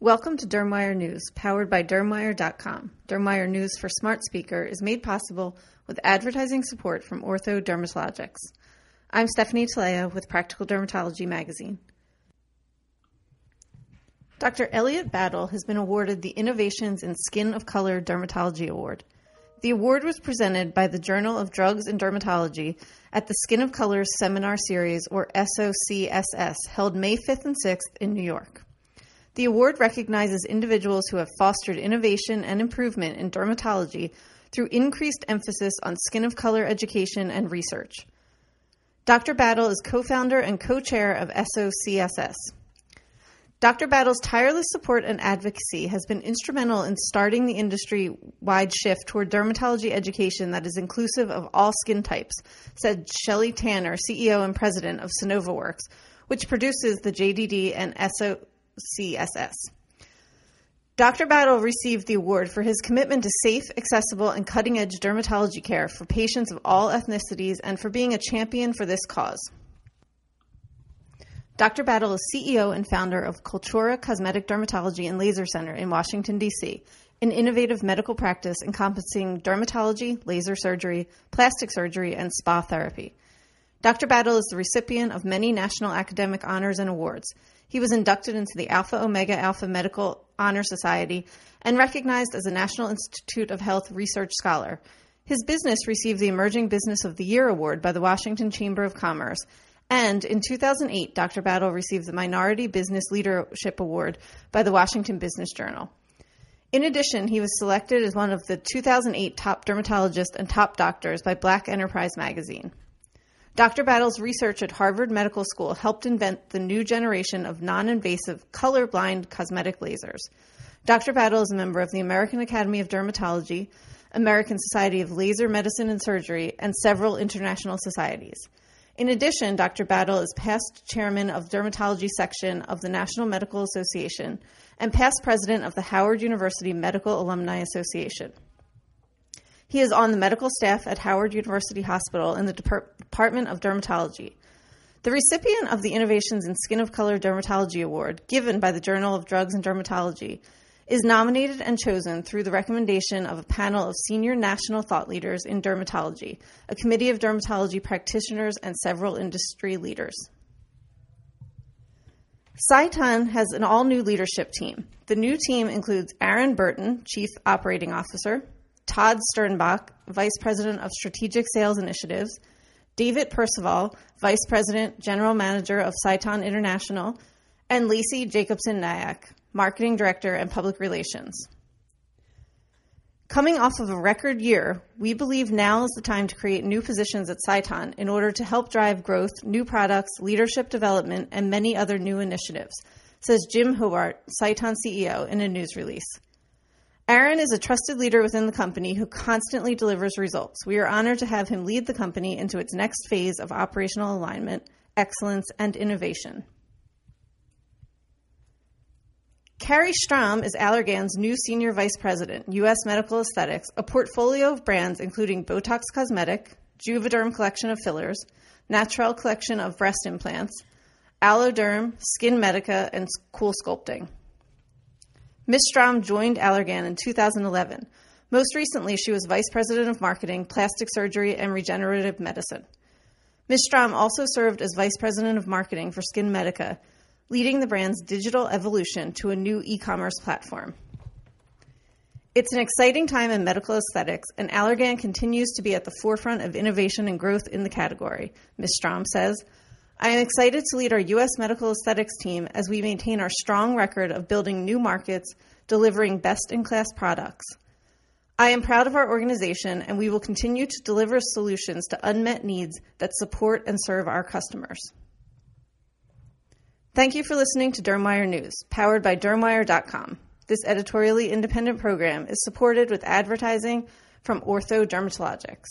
Welcome to Dermwire News, powered by Dermwire.com. Dermwire News for Smart Speaker is made possible with advertising support from Ortho Dermatologics. I'm Stephanie Talea with Practical Dermatology Magazine. Dr. Elliot Battle has been awarded the Innovations in Skin of Color Dermatology Award. The award was presented by the Journal of Drugs and Dermatology at the Skin of Color Seminar Series, or SOCSS, held May 5th and 6th in New York. The award recognizes individuals who have fostered innovation and improvement in dermatology through increased emphasis on skin of color education and research. Dr. Battle is co founder and co chair of SOCSS. Dr. Battle's tireless support and advocacy has been instrumental in starting the industry wide shift toward dermatology education that is inclusive of all skin types, said Shelley Tanner, CEO and president of SanovaWorks, which produces the JDD and SO. CSS. Dr. Battle received the award for his commitment to safe, accessible, and cutting edge dermatology care for patients of all ethnicities and for being a champion for this cause. Dr. Battle is CEO and founder of Cultura Cosmetic Dermatology and Laser Center in Washington, D.C., an innovative medical practice encompassing dermatology, laser surgery, plastic surgery, and spa therapy. Dr. Battle is the recipient of many national academic honors and awards. He was inducted into the Alpha Omega Alpha Medical Honor Society and recognized as a National Institute of Health Research Scholar. His business received the Emerging Business of the Year award by the Washington Chamber of Commerce. And in 2008, Dr. Battle received the Minority Business Leadership Award by the Washington Business Journal. In addition, he was selected as one of the 2008 top dermatologists and top doctors by Black Enterprise magazine. Dr. Battle's research at Harvard Medical School helped invent the new generation of non invasive, color-blind cosmetic lasers. Dr. Battle is a member of the American Academy of Dermatology, American Society of Laser Medicine and Surgery, and several international societies. In addition, Dr. Battle is past chairman of dermatology section of the National Medical Association and past president of the Howard University Medical Alumni Association. He is on the medical staff at Howard University Hospital in the Department of Dermatology. The recipient of the Innovations in Skin of Color Dermatology Award, given by the Journal of Drugs and Dermatology, is nominated and chosen through the recommendation of a panel of senior national thought leaders in dermatology, a committee of dermatology practitioners, and several industry leaders. Sciton has an all new leadership team. The new team includes Aaron Burton, Chief Operating Officer, Todd Sternbach, Vice President of Strategic Sales Initiatives, David Percival, Vice President, General Manager of Sciton International, and Lacey Jacobson Nyack, Marketing Director and Public Relations. Coming off of a record year, we believe now is the time to create new positions at Sciton in order to help drive growth, new products, leadership development, and many other new initiatives, says Jim Hobart, Sciton CEO, in a news release. Aaron is a trusted leader within the company who constantly delivers results. We are honored to have him lead the company into its next phase of operational alignment, excellence, and innovation. Carrie Strom is Allergan's new Senior Vice President, U.S. Medical Aesthetics, a portfolio of brands including Botox Cosmetic, Juvederm Collection of Fillers, Natrelle Collection of Breast Implants, Alloderm, Skin Medica, and Cool Sculpting. Ms. Strom joined Allergan in 2011. Most recently, she was Vice President of Marketing, Plastic Surgery, and Regenerative Medicine. Ms. Strom also served as Vice President of Marketing for Skin Medica, leading the brand's digital evolution to a new e commerce platform. It's an exciting time in medical aesthetics, and Allergan continues to be at the forefront of innovation and growth in the category, Ms. Strom says. I am excited to lead our U.S. medical aesthetics team as we maintain our strong record of building new markets, delivering best in class products. I am proud of our organization, and we will continue to deliver solutions to unmet needs that support and serve our customers. Thank you for listening to Dermwire News, powered by Dermwire.com. This editorially independent program is supported with advertising from Ortho Dermatologics.